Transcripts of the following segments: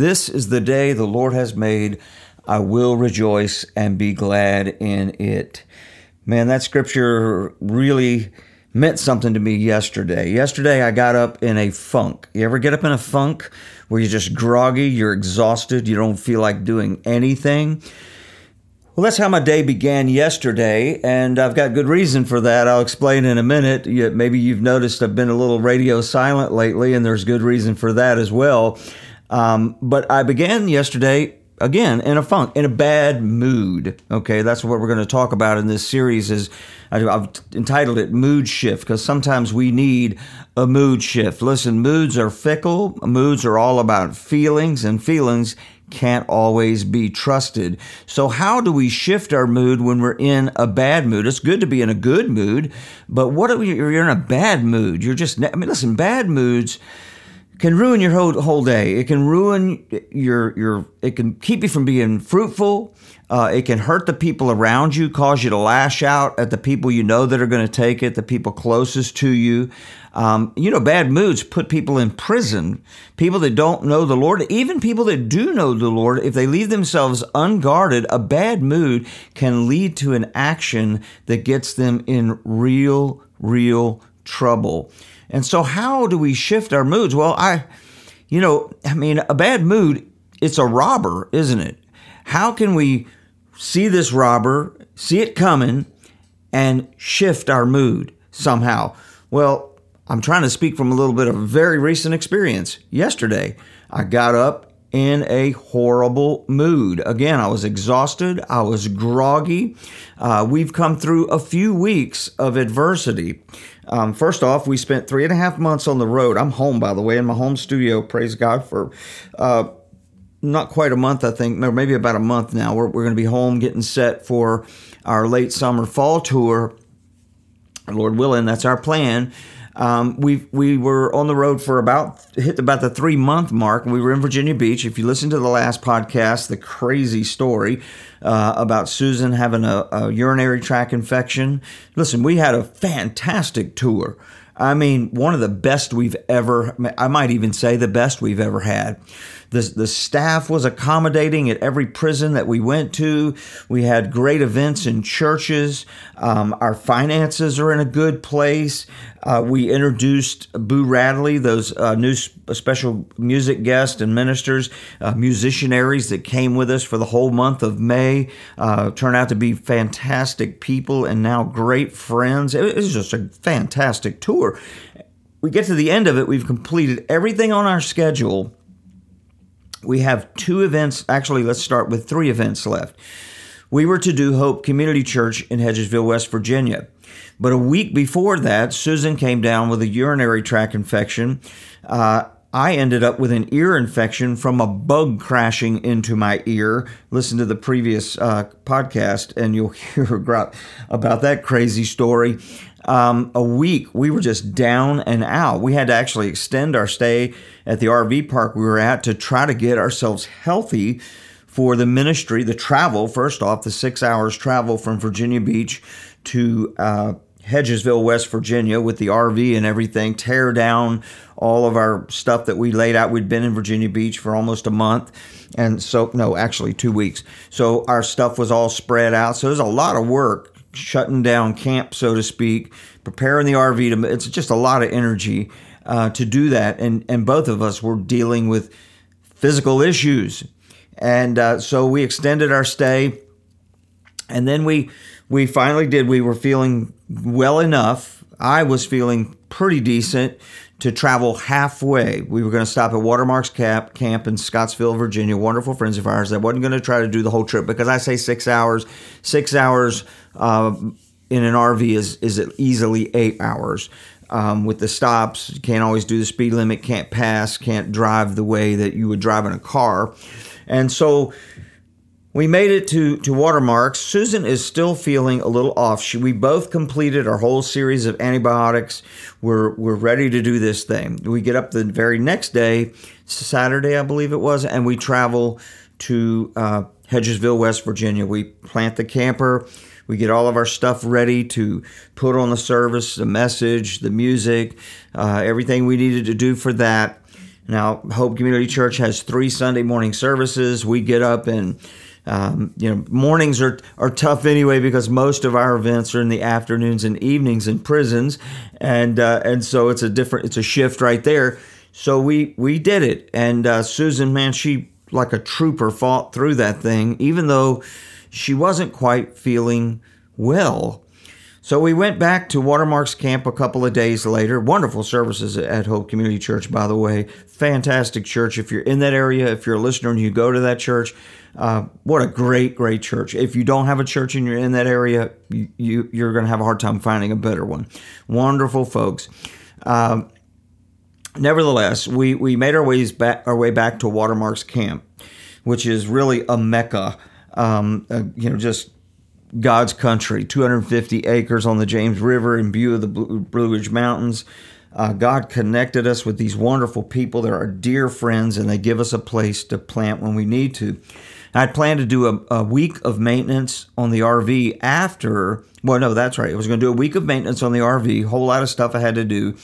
This is the day the Lord has made. I will rejoice and be glad in it. Man, that scripture really meant something to me yesterday. Yesterday, I got up in a funk. You ever get up in a funk where you're just groggy, you're exhausted, you don't feel like doing anything? Well, that's how my day began yesterday, and I've got good reason for that. I'll explain in a minute. Maybe you've noticed I've been a little radio silent lately, and there's good reason for that as well. Um, but I began yesterday again in a funk, in a bad mood. Okay, that's what we're going to talk about in this series. Is I've entitled it "Mood Shift" because sometimes we need a mood shift. Listen, moods are fickle. Moods are all about feelings, and feelings can't always be trusted. So, how do we shift our mood when we're in a bad mood? It's good to be in a good mood, but what if you're in a bad mood? You're just, I mean, listen, bad moods can ruin your whole whole day. It can ruin your your. It can keep you from being fruitful. Uh, it can hurt the people around you, cause you to lash out at the people you know that are going to take it, the people closest to you. Um, you know, bad moods put people in prison. People that don't know the Lord, even people that do know the Lord, if they leave themselves unguarded, a bad mood can lead to an action that gets them in real, real trouble. And so, how do we shift our moods? Well, I, you know, I mean, a bad mood, it's a robber, isn't it? How can we see this robber, see it coming, and shift our mood somehow? Well, I'm trying to speak from a little bit of a very recent experience. Yesterday, I got up in a horrible mood. Again, I was exhausted, I was groggy. Uh, we've come through a few weeks of adversity. Um, first off, we spent three and a half months on the road. I'm home, by the way, in my home studio. Praise God for uh, not quite a month, I think, or maybe about a month now. We're, we're going to be home getting set for our late summer fall tour. Lord willing, that's our plan. Um, we we were on the road for about hit about the three month mark. We were in Virginia Beach. If you listen to the last podcast, the crazy story uh, about Susan having a, a urinary tract infection. Listen, we had a fantastic tour. I mean, one of the best we've ever, I might even say the best we've ever had. The, the staff was accommodating at every prison that we went to. We had great events in churches. Um, our finances are in a good place. Uh, we introduced Boo Radley, those uh, new special music guests and ministers, uh, musicianaries that came with us for the whole month of May. Uh, turned out to be fantastic people and now great friends. It was just a fantastic tour. We get to the end of it, we've completed everything on our schedule we have two events. Actually, let's start with three events left. We were to do Hope Community Church in Hedgesville, West Virginia. But a week before that, Susan came down with a urinary tract infection. Uh, I ended up with an ear infection from a bug crashing into my ear. Listen to the previous uh, podcast, and you'll hear about that crazy story um, a week, we were just down and out. We had to actually extend our stay at the RV park we were at to try to get ourselves healthy for the ministry, the travel, first off, the six hours travel from Virginia Beach to uh, Hedgesville, West Virginia, with the RV and everything, tear down all of our stuff that we laid out. We'd been in Virginia Beach for almost a month. And so, no, actually two weeks. So our stuff was all spread out. So was a lot of work shutting down camp, so to speak, preparing the RV to. It's just a lot of energy uh, to do that, and and both of us were dealing with physical issues, and uh, so we extended our stay, and then we we finally did. We were feeling well enough. I was feeling pretty decent to travel halfway. We were going to stop at Watermarks Camp, camp in Scottsville, Virginia. Wonderful friends of ours. I wasn't going to try to do the whole trip because I say six hours. Six hours uh, in an RV is is easily eight hours. Um, with the stops, you can't always do the speed limit, can't pass, can't drive the way that you would drive in a car, and so we made it to, to Watermarks. Susan is still feeling a little off. She, we both completed our whole series of antibiotics. We're, we're ready to do this thing. We get up the very next day, Saturday, I believe it was, and we travel to uh, Hedgesville, West Virginia. We plant the camper. We get all of our stuff ready to put on the service, the message, the music, uh, everything we needed to do for that. Now, Hope Community Church has three Sunday morning services. We get up and um, you know, mornings are, are tough anyway because most of our events are in the afternoons and evenings in prisons, and uh, and so it's a different it's a shift right there. So we we did it, and uh, Susan, man, she like a trooper fought through that thing, even though she wasn't quite feeling well. So we went back to Watermarks Camp a couple of days later. Wonderful services at Hope Community Church, by the way. Fantastic church. If you're in that area, if you're a listener and you go to that church, uh, what a great, great church. If you don't have a church and you're in that area, you, you, are going to have a hard time finding a better one. Wonderful folks. Um, nevertheless, we, we made our ways back our way back to Watermarks Camp, which is really a mecca. Um, uh, you know, just God's country, 250 acres on the James River in view of the Blue Ridge Mountains. Uh, God connected us with these wonderful people. They're our dear friends, and they give us a place to plant when we need to. I'd planned to do a, a week of maintenance on the RV after. Well, no, that's right. I was going to do a week of maintenance on the RV. Whole lot of stuff I had to do,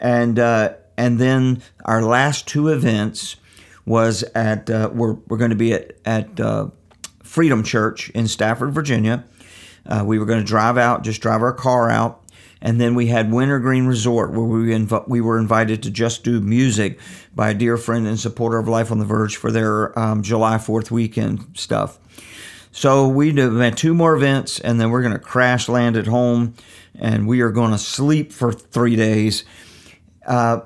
and uh, and then our last two events was at uh, we're we're going to be at at uh, Freedom Church in Stafford, Virginia. Uh, we were going to drive out, just drive our car out. And then we had Wintergreen Resort, where we, inv- we were invited to just do music by a dear friend and supporter of Life on the Verge for their um, July 4th weekend stuff. So we had two more events, and then we're going to crash land at home, and we are going to sleep for three days. Uh,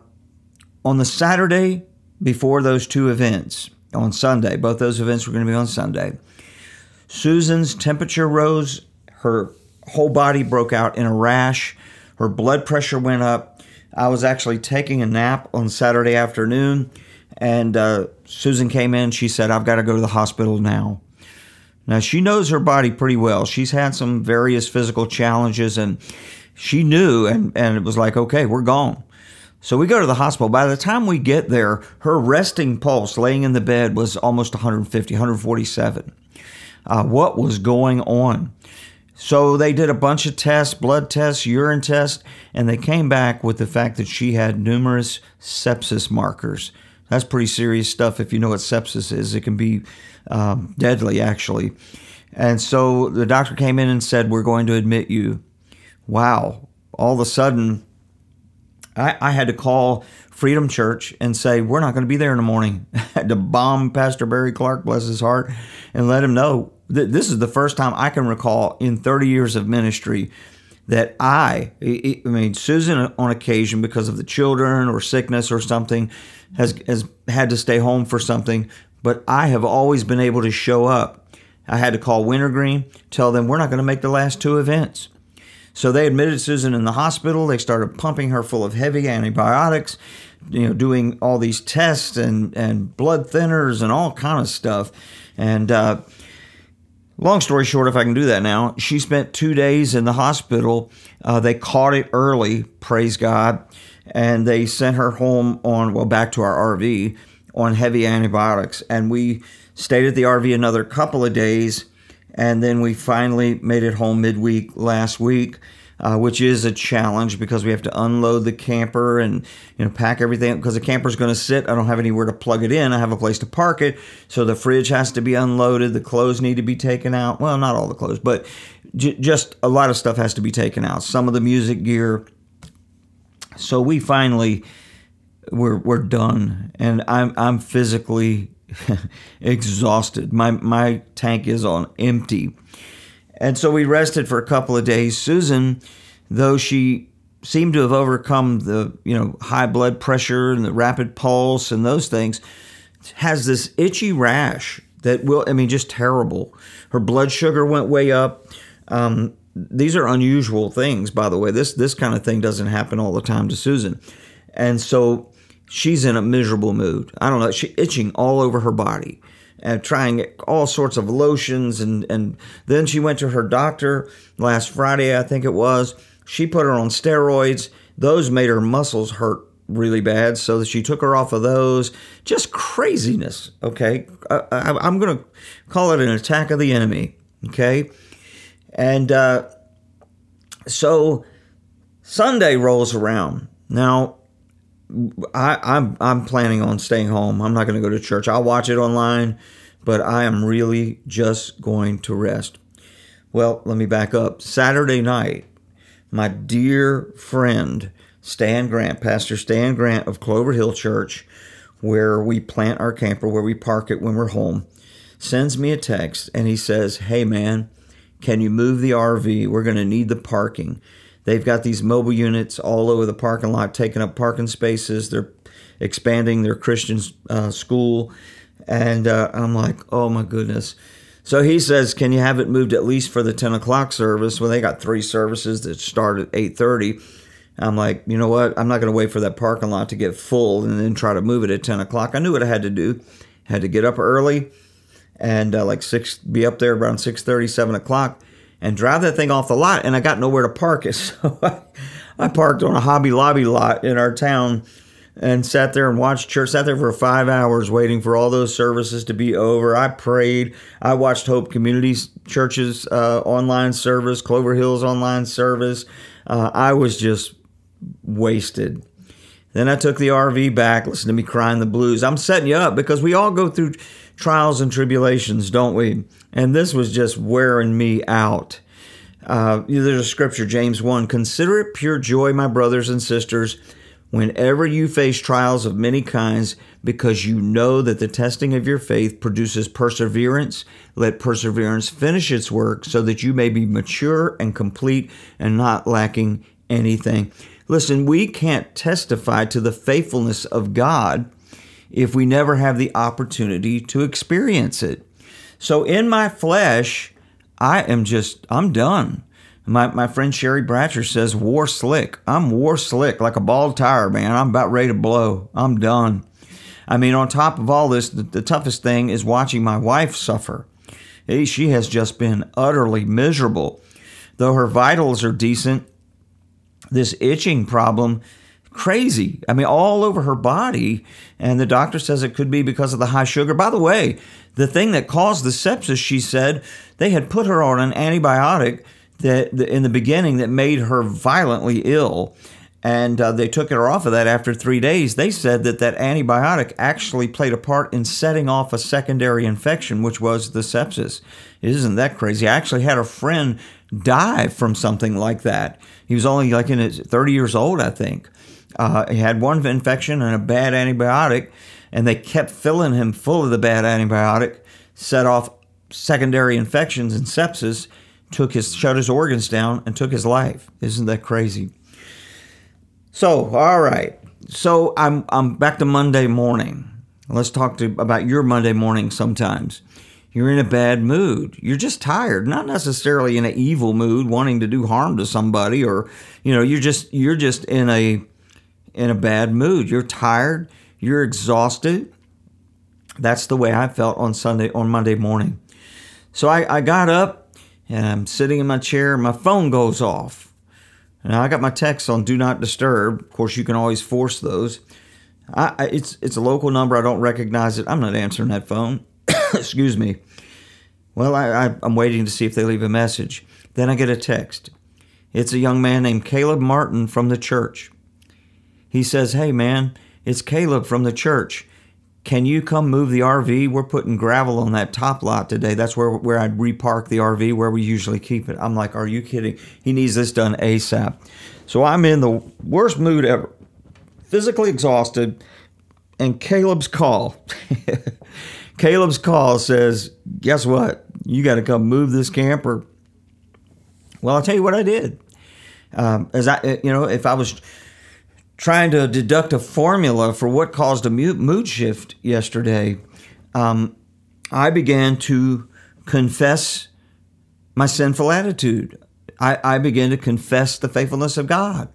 on the Saturday before those two events, on Sunday, both those events were going to be on Sunday. Susan's temperature rose, her whole body broke out in a rash, her blood pressure went up. I was actually taking a nap on Saturday afternoon, and uh, Susan came in. She said, I've got to go to the hospital now. Now, she knows her body pretty well. She's had some various physical challenges, and she knew, and, and it was like, okay, we're gone. So we go to the hospital. By the time we get there, her resting pulse laying in the bed was almost 150, 147 uh, what was going on. So they did a bunch of tests, blood tests, urine tests, and they came back with the fact that she had numerous sepsis markers. That's pretty serious stuff if you know what sepsis is. It can be um, deadly, actually. And so the doctor came in and said, We're going to admit you. Wow. All of a sudden, I, I had to call Freedom Church and say, We're not going to be there in the morning. To bomb Pastor Barry Clark, bless his heart, and let him know that this is the first time I can recall in 30 years of ministry that I, I mean, Susan on occasion, because of the children or sickness or something, has, has had to stay home for something, but I have always been able to show up. I had to call Wintergreen, tell them we're not going to make the last two events. So they admitted Susan in the hospital. They started pumping her full of heavy antibiotics, you know, doing all these tests and, and blood thinners and all kind of stuff. And uh, long story short, if I can do that now, she spent two days in the hospital. Uh, they caught it early, praise God, and they sent her home on, well, back to our RV on heavy antibiotics. And we stayed at the RV another couple of days and then we finally made it home midweek last week. Uh, which is a challenge because we have to unload the camper and you know pack everything because the camper's going to sit. I don't have anywhere to plug it in. I have a place to park it, so the fridge has to be unloaded. The clothes need to be taken out. Well, not all the clothes, but j- just a lot of stuff has to be taken out. Some of the music gear. So we finally we're we're done, and I'm I'm physically exhausted. My my tank is on empty. And so we rested for a couple of days. Susan, though she seemed to have overcome the, you know, high blood pressure and the rapid pulse and those things, has this itchy rash that will I mean just terrible. Her blood sugar went way up. Um, these are unusual things, by the way. This this kind of thing doesn't happen all the time to Susan. And so she's in a miserable mood. I don't know, she itching all over her body and trying all sorts of lotions and and then she went to her doctor last Friday, I think it was. She put her on steroids. Those made her muscles hurt really bad, so that she took her off of those. Just craziness, okay? I, am going to call it an attack of the enemy, okay? And uh, so Sunday rolls around. Now, I, I'm I'm planning on staying home. I'm not going to go to church. I'll watch it online, but I am really just going to rest. Well, let me back up. Saturday night, my dear friend Stan Grant, Pastor Stan Grant of Clover Hill Church, where we plant our camper, where we park it when we're home, sends me a text and he says, Hey man, can you move the RV? We're going to need the parking. They've got these mobile units all over the parking lot, taking up parking spaces. They're expanding their Christian uh, school. And uh, I'm like, oh my goodness. So he says, can you have it moved at least for the 10 o'clock service? Well, they got three services that start at 8.30. I'm like, you know what? I'm not going to wait for that parking lot to get full and then try to move it at 10 o'clock. I knew what I had to do. Had to get up early and uh, like six, be up there around 6.30, 7 o'clock and drive that thing off the lot. And I got nowhere to park it. So I, parked on a Hobby Lobby lot in our town and sat there and watched church. Sat there for five hours waiting for all those services to be over. I prayed. I watched Hope Community Church's uh, online service, Clover Hills online service. Uh, I was just wasted. Then I took the RV back. Listen to me crying the blues. I'm setting you up because we all go through trials and tribulations, don't we? And this was just wearing me out. Uh, there's a scripture, James 1 Consider it pure joy, my brothers and sisters, whenever you face trials of many kinds, because you know that the testing of your faith produces perseverance. Let perseverance finish its work so that you may be mature and complete and not lacking anything. Listen, we can't testify to the faithfulness of God if we never have the opportunity to experience it. So in my flesh, I am just, I'm done. My, my friend Sherry Bratcher says, war slick. I'm war slick, like a bald tire, man. I'm about ready to blow. I'm done. I mean, on top of all this, the, the toughest thing is watching my wife suffer. She has just been utterly miserable. Though her vitals are decent, this itching problem crazy. I mean, all over her body. And the doctor says it could be because of the high sugar. By the way, the thing that caused the sepsis, she said, they had put her on an antibiotic that in the beginning that made her violently ill. And uh, they took her off of that after three days. They said that that antibiotic actually played a part in setting off a secondary infection, which was the sepsis. Isn't that crazy? I actually had a friend die from something like that. He was only like in his 30 years old, I think. Uh, he had one infection and a bad antibiotic, and they kept filling him full of the bad antibiotic, set off secondary infections and sepsis, took his shut his organs down, and took his life. Isn't that crazy? So, all right. So I'm I'm back to Monday morning. Let's talk to about your Monday morning sometimes. You're in a bad mood. You're just tired, not necessarily in an evil mood, wanting to do harm to somebody or you know, you're just you're just in a in a bad mood. You're tired, you're exhausted. That's the way I felt on Sunday, on Monday morning. So I, I got up and I'm sitting in my chair. My phone goes off. Now I got my text on Do Not Disturb. Of course, you can always force those. I, it's it's a local number. I don't recognize it. I'm not answering that phone. Excuse me. Well, I, I, I'm waiting to see if they leave a message. Then I get a text. It's a young man named Caleb Martin from the church. He says, Hey, man, it's Caleb from the church. Can you come move the RV? We're putting gravel on that top lot today. That's where, where I'd repark the RV where we usually keep it. I'm like, Are you kidding? He needs this done ASAP. So I'm in the worst mood ever, physically exhausted, and Caleb's call. Caleb's call says, Guess what? You got to come move this camper. Well, I'll tell you what I did. Um, as I, you know, if I was trying to deduct a formula for what caused a mood shift yesterday, um, I began to confess my sinful attitude. I, I began to confess the faithfulness of God.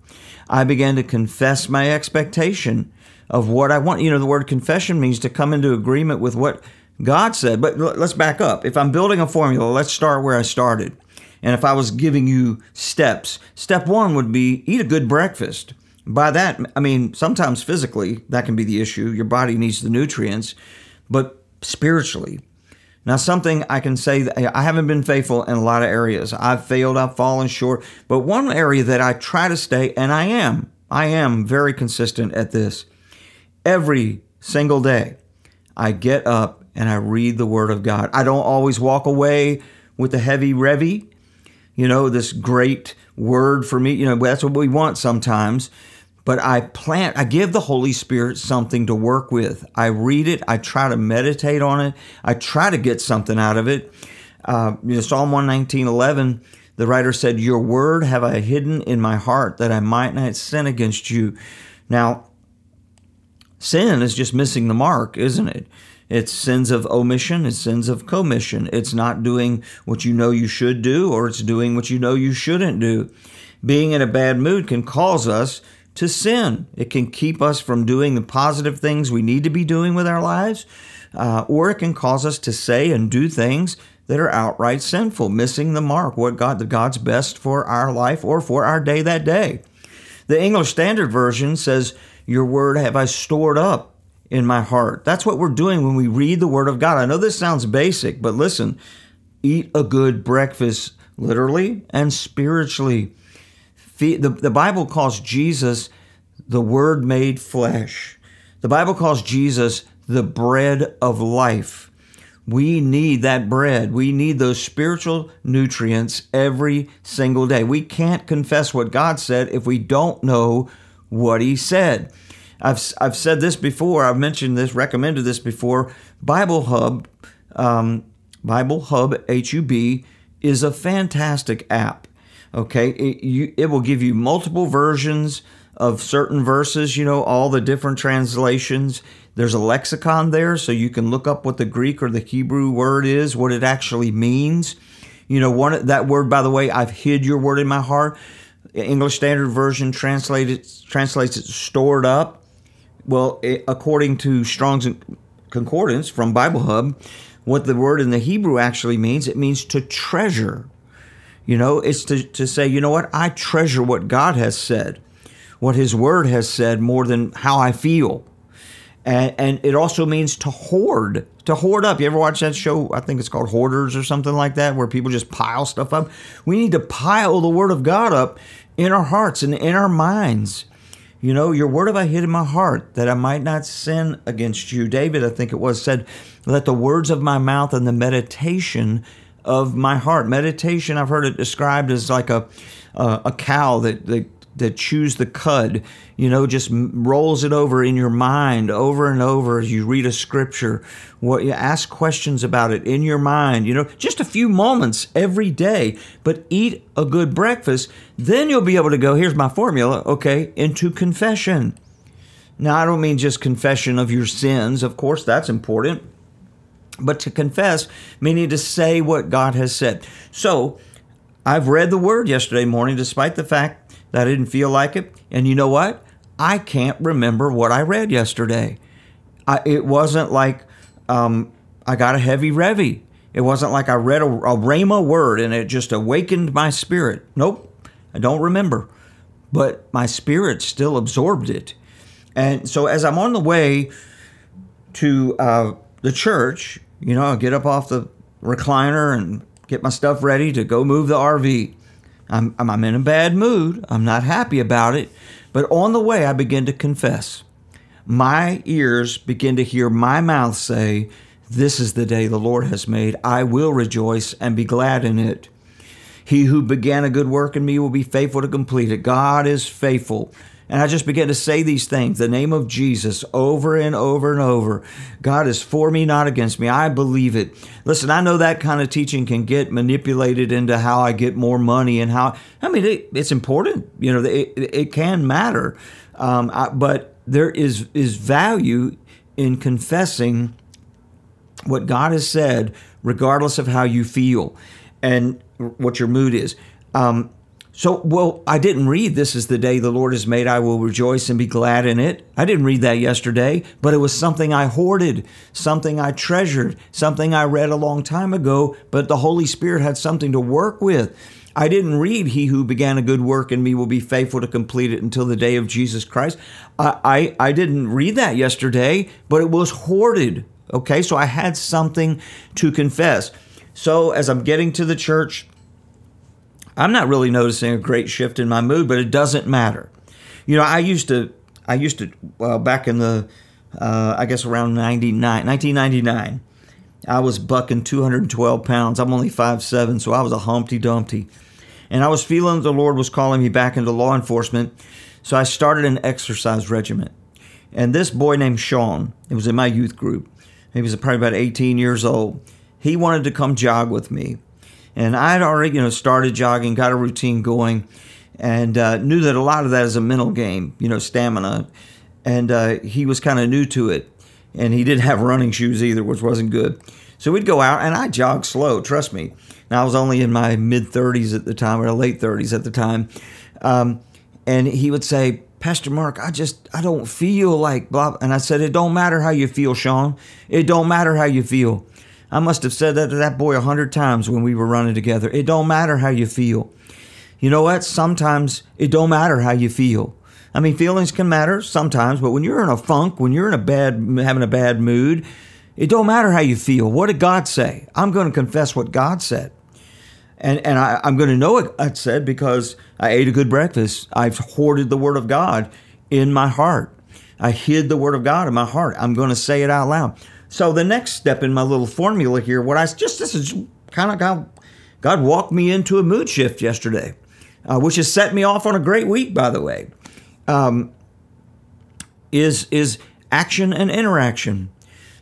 I began to confess my expectation of what I want. You know, the word confession means to come into agreement with what God said. But let's back up. If I'm building a formula, let's start where I started. And if I was giving you steps, step one would be eat a good breakfast. By that, I mean, sometimes physically, that can be the issue. Your body needs the nutrients, but spiritually. Now, something I can say that I haven't been faithful in a lot of areas. I've failed, I've fallen short. But one area that I try to stay, and I am, I am very consistent at this. Every single day, I get up and I read the Word of God. I don't always walk away with a heavy revy, you know, this great word for me. You know, that's what we want sometimes. But I plant, I give the Holy Spirit something to work with. I read it, I try to meditate on it, I try to get something out of it. Uh, you know, Psalm 119 11 the writer said, Your word have I hidden in my heart that I might not sin against you. Now, sin is just missing the mark, isn't it? It's sins of omission, it's sins of commission. It's not doing what you know you should do, or it's doing what you know you shouldn't do. Being in a bad mood can cause us to sin. It can keep us from doing the positive things we need to be doing with our lives, uh, or it can cause us to say and do things that are outright sinful, missing the mark, what God, God's best for our life or for our day that day. The English Standard Version says, Your word have I stored up in my heart. That's what we're doing when we read the word of God. I know this sounds basic, but listen, eat a good breakfast, literally and spiritually. The, the Bible calls Jesus the Word made flesh. The Bible calls Jesus the bread of life. We need that bread. We need those spiritual nutrients every single day. We can't confess what God said if we don't know what He said. I've, I've said this before, I've mentioned this, recommended this before. Bible Hub, um, Bible Hub HUB, is a fantastic app. Okay, it, you, it will give you multiple versions of certain verses, you know, all the different translations. There's a lexicon there, so you can look up what the Greek or the Hebrew word is, what it actually means. You know, one that word, by the way, I've hid your word in my heart. English Standard Version translated translates it stored up. Well, it, according to Strong's Concordance from Bible Hub, what the word in the Hebrew actually means, it means to treasure. You know, it's to, to say, you know what, I treasure what God has said what His Word has said more than how I feel. And, and it also means to hoard, to hoard up. You ever watch that show? I think it's called Hoarders or something like that, where people just pile stuff up. We need to pile the Word of God up in our hearts and in our minds. You know, your word have I hid in my heart that I might not sin against you. David, I think it was, said, Let the words of my mouth and the meditation of my heart. Meditation, I've heard it described as like a, a, a cow that, that that chews the cud, you know, just rolls it over in your mind over and over as you read a scripture. What you ask questions about it in your mind, you know, just a few moments every day, but eat a good breakfast. Then you'll be able to go, here's my formula, okay, into confession. Now, I don't mean just confession of your sins, of course, that's important, but to confess, meaning to say what God has said. So, I've read the word yesterday morning, despite the fact I didn't feel like it. And you know what? I can't remember what I read yesterday. I, it wasn't like um, I got a heavy revy. It wasn't like I read a, a Rhema word and it just awakened my spirit. Nope, I don't remember. But my spirit still absorbed it. And so as I'm on the way to uh, the church, you know, I get up off the recliner and get my stuff ready to go move the RV. I'm, I'm in a bad mood. I'm not happy about it. But on the way, I begin to confess. My ears begin to hear my mouth say, This is the day the Lord has made. I will rejoice and be glad in it. He who began a good work in me will be faithful to complete it. God is faithful. And I just began to say these things, the name of Jesus, over and over and over. God is for me, not against me. I believe it. Listen, I know that kind of teaching can get manipulated into how I get more money and how, I mean, it, it's important. You know, it, it can matter. Um, I, but there is, is value in confessing what God has said, regardless of how you feel and what your mood is. Um, so, well, I didn't read This is the day the Lord has made. I will rejoice and be glad in it. I didn't read that yesterday, but it was something I hoarded, something I treasured, something I read a long time ago, but the Holy Spirit had something to work with. I didn't read, He who began a good work in me will be faithful to complete it until the day of Jesus Christ. I, I, I didn't read that yesterday, but it was hoarded. Okay, so I had something to confess. So as I'm getting to the church, I'm not really noticing a great shift in my mood, but it doesn't matter. You know, I used to, I used to, well, back in the, uh, I guess around 99, 1999, I was bucking 212 pounds. I'm only 5'7, so I was a Humpty Dumpty. And I was feeling the Lord was calling me back into law enforcement. So I started an exercise regiment. And this boy named Sean, it was in my youth group, he was probably about 18 years old. He wanted to come jog with me. And I had already, you know, started jogging, got a routine going, and uh, knew that a lot of that is a mental game, you know, stamina. And uh, he was kind of new to it. And he didn't have running shoes either, which wasn't good. So we'd go out, and I jogged slow, trust me. Now, I was only in my mid 30s at the time, or late 30s at the time. Um, and he would say, Pastor Mark, I just I don't feel like blah. And I said, it don't matter how you feel, Sean. It don't matter how you feel. I must have said that to that boy a hundred times when we were running together. It don't matter how you feel. You know what? Sometimes it don't matter how you feel. I mean, feelings can matter sometimes, but when you're in a funk, when you're in a bad having a bad mood, it don't matter how you feel. What did God say? I'm going to confess what God said. And, and I, am going to know what it said because I ate a good breakfast. I've hoarded the Word of God in my heart. I hid the Word of God in my heart. I'm going to say it out loud. So the next step in my little formula here, what I just this is kind of God, God walked me into a mood shift yesterday, uh, which has set me off on a great week, by the way. Um, is is action and interaction.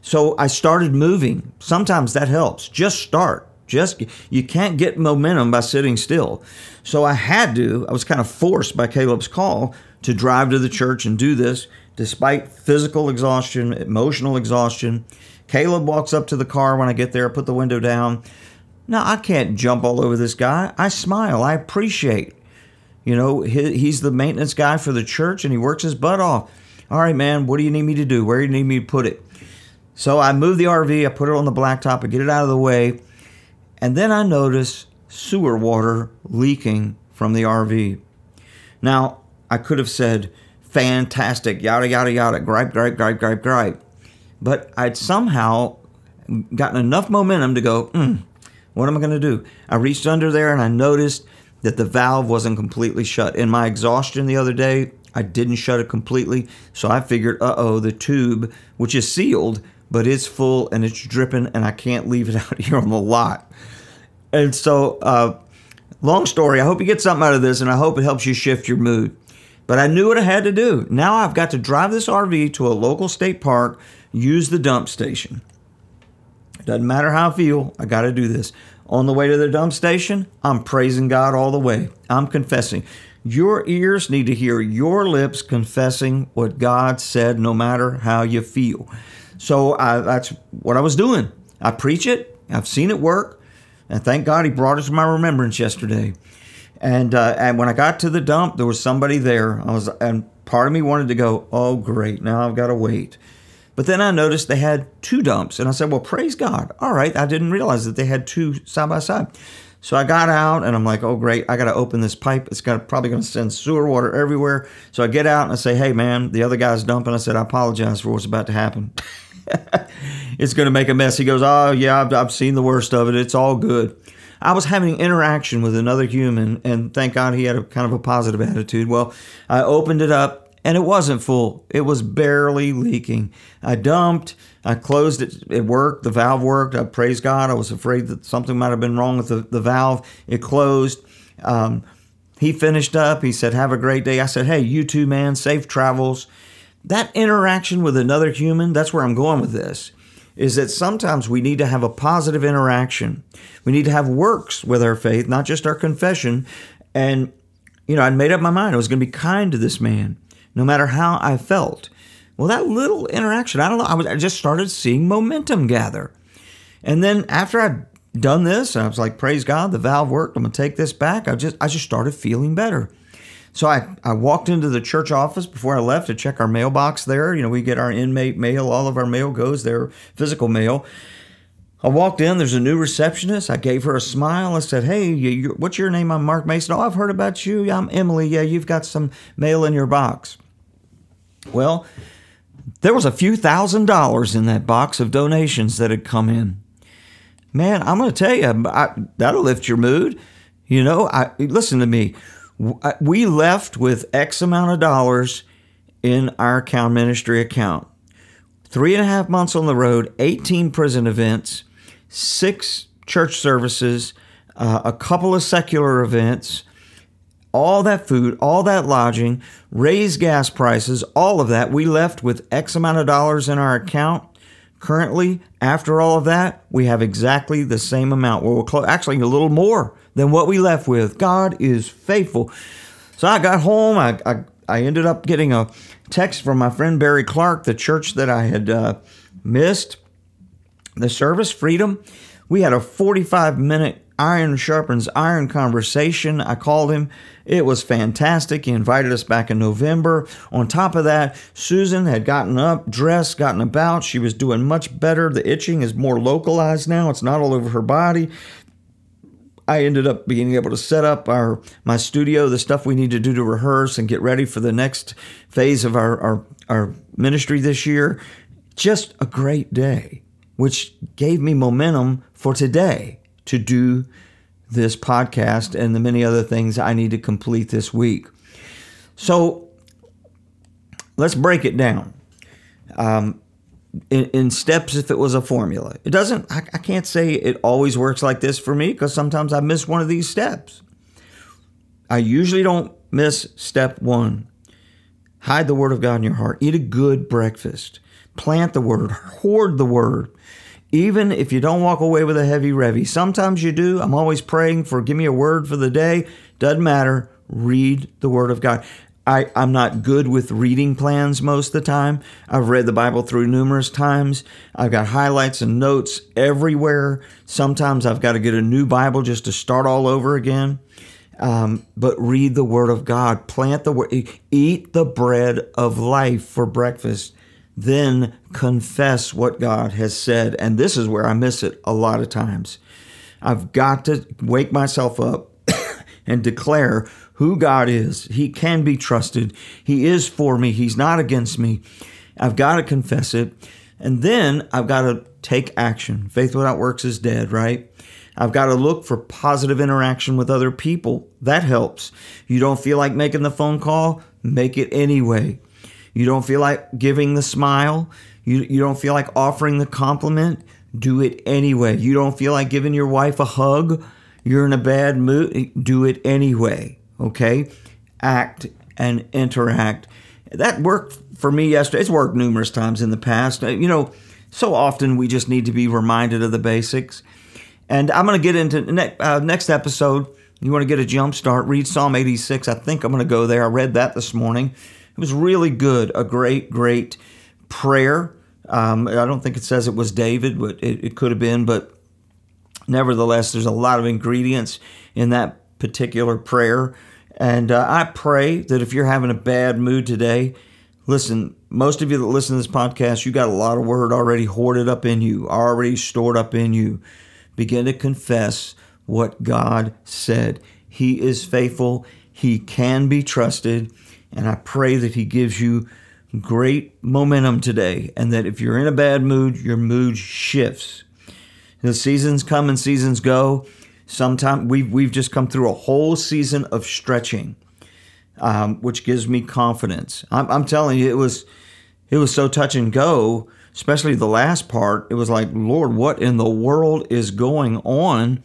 So I started moving. Sometimes that helps. Just start. Just you can't get momentum by sitting still. So I had to, I was kind of forced by Caleb's call to drive to the church and do this despite physical exhaustion, emotional exhaustion. Caleb walks up to the car when I get there, I put the window down. Now, I can't jump all over this guy. I smile. I appreciate. You know, he's the maintenance guy for the church and he works his butt off. All right, man, what do you need me to do? Where do you need me to put it? So I move the RV, I put it on the blacktop, I get it out of the way. And then I noticed sewer water leaking from the RV. Now, I could have said, fantastic, yada, yada, yada, gripe, gripe, gripe, gripe, gripe. But I'd somehow gotten enough momentum to go, mm, what am I going to do? I reached under there and I noticed that the valve wasn't completely shut. In my exhaustion the other day, I didn't shut it completely. So I figured, uh oh, the tube, which is sealed, but it's full and it's dripping and I can't leave it out here on the lot. And so, uh, long story, I hope you get something out of this and I hope it helps you shift your mood. But I knew what I had to do. Now I've got to drive this RV to a local state park, use the dump station. It doesn't matter how I feel, I got to do this. On the way to the dump station, I'm praising God all the way. I'm confessing. Your ears need to hear your lips confessing what God said, no matter how you feel. So I, that's what I was doing. I preach it. I've seen it work, and thank God He brought it to my remembrance yesterday. And uh, and when I got to the dump, there was somebody there. I was, and part of me wanted to go, "Oh, great! Now I've got to wait." But then I noticed they had two dumps, and I said, "Well, praise God! All right, I didn't realize that they had two side by side." So I got out and I'm like, oh great, I got to open this pipe. It's got probably going to send sewer water everywhere. So I get out and I say, hey man, the other guy's dumping. I said, I apologize for what's about to happen. it's going to make a mess. He goes, oh yeah, I've, I've seen the worst of it. It's all good. I was having interaction with another human, and thank God he had a kind of a positive attitude. Well, I opened it up and it wasn't full. It was barely leaking. I dumped. I closed it. It worked. The valve worked. I praise God. I was afraid that something might have been wrong with the, the valve. It closed. Um, he finished up. He said, Have a great day. I said, Hey, you too, man. Safe travels. That interaction with another human, that's where I'm going with this, is that sometimes we need to have a positive interaction. We need to have works with our faith, not just our confession. And, you know, I'd made up my mind. I was going to be kind to this man no matter how I felt. Well, that little interaction, I don't know, I, was, I just started seeing momentum gather. And then after I'd done this, I was like, praise God, the valve worked. I'm gonna take this back. I just I just started feeling better. So I, I walked into the church office before I left to check our mailbox there. You know, we get our inmate mail, all of our mail goes there, physical mail. I walked in, there's a new receptionist. I gave her a smile. I said, Hey, you, what's your name? I'm Mark Mason. Oh, I've heard about you. I'm Emily. Yeah, you've got some mail in your box. Well, there was a few thousand dollars in that box of donations that had come in. Man, I'm going to tell you, I, that'll lift your mood. You know, I listen to me. We left with X amount of dollars in our account ministry account. Three and a half months on the road, 18 prison events, six church services, uh, a couple of secular events, all that food, all that lodging, raised gas prices, all of that. We left with X amount of dollars in our account. Currently, after all of that, we have exactly the same amount. Well, close, actually a little more than what we left with. God is faithful. So I got home. I, I, I ended up getting a text from my friend Barry Clark, the church that I had uh, missed, the service, Freedom. We had a 45 minute iron sharpens iron conversation. I called him. It was fantastic. He invited us back in November. On top of that, Susan had gotten up, dressed, gotten about. She was doing much better. The itching is more localized now. It's not all over her body. I ended up being able to set up our my studio, the stuff we need to do to rehearse and get ready for the next phase of our, our, our ministry this year. Just a great day, which gave me momentum for today to do this podcast and the many other things I need to complete this week. So let's break it down um, in, in, steps if it was a formula. It doesn't, I, I can't say it always works like this for me because sometimes I miss one of these steps. I usually don't miss step one. Hide the word of God in your heart. Eat a good breakfast. Plant the word. Hoard the word even if you don't walk away with a heavy revy. Sometimes you do. I'm always praying for give me a word for the day. Doesn't matter. Read the Word of God. I, I'm not good with reading plans most of the time. I've read the Bible through numerous times. I've got highlights and notes everywhere. Sometimes I've got to get a new Bible just to start all over again. Um, but read the Word of God. Plant the Word. Eat the bread of life for breakfast then confess what God has said. And this is where I miss it a lot of times. I've got to wake myself up and declare who God is. He can be trusted. He is for me. He's not against me. I've got to confess it. And then I've got to take action. Faith without works is dead, right? I've got to look for positive interaction with other people. That helps. You don't feel like making the phone call? Make it anyway. You don't feel like giving the smile. You, you don't feel like offering the compliment. Do it anyway. You don't feel like giving your wife a hug. You're in a bad mood. Do it anyway. Okay? Act and interact. That worked for me yesterday. It's worked numerous times in the past. Uh, you know, so often we just need to be reminded of the basics. And I'm going to get into ne- uh, next episode. You want to get a jump start? Read Psalm 86. I think I'm going to go there. I read that this morning. It was really good. A great, great prayer. Um, I don't think it says it was David, but it, it could have been. But nevertheless, there's a lot of ingredients in that particular prayer. And uh, I pray that if you're having a bad mood today, listen, most of you that listen to this podcast, you got a lot of word already hoarded up in you, already stored up in you. Begin to confess what God said. He is faithful, He can be trusted. And I pray that He gives you great momentum today and that if you're in a bad mood, your mood shifts. The seasons come and seasons go. Sometimes we've, we've just come through a whole season of stretching, um, which gives me confidence. I'm, I'm telling you, it was it was so touch and go, especially the last part. It was like, Lord, what in the world is going on?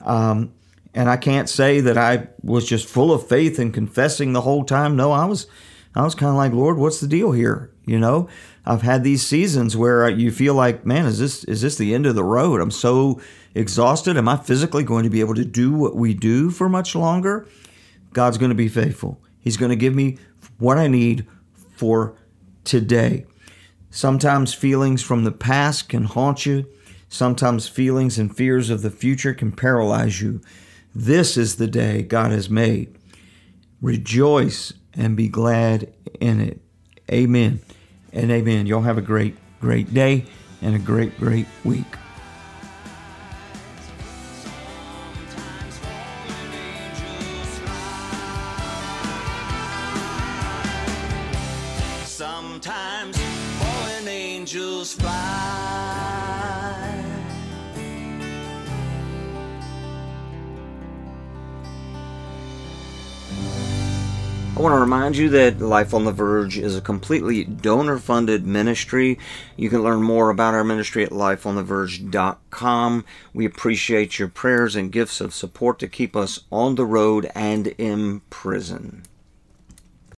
Um, and I can't say that I was just full of faith and confessing the whole time. No, I was I was kind of like, Lord, what's the deal here? You know, I've had these seasons where you feel like, man, is this is this the end of the road? I'm so exhausted. Am I physically going to be able to do what we do for much longer? God's going to be faithful. He's going to give me what I need for today. Sometimes feelings from the past can haunt you. Sometimes feelings and fears of the future can paralyze you. This is the day God has made. Rejoice and be glad in it. Amen and amen. Y'all have a great, great day and a great, great week. Remind you that Life on the Verge is a completely donor funded ministry. You can learn more about our ministry at lifeontheverge.com. We appreciate your prayers and gifts of support to keep us on the road and in prison.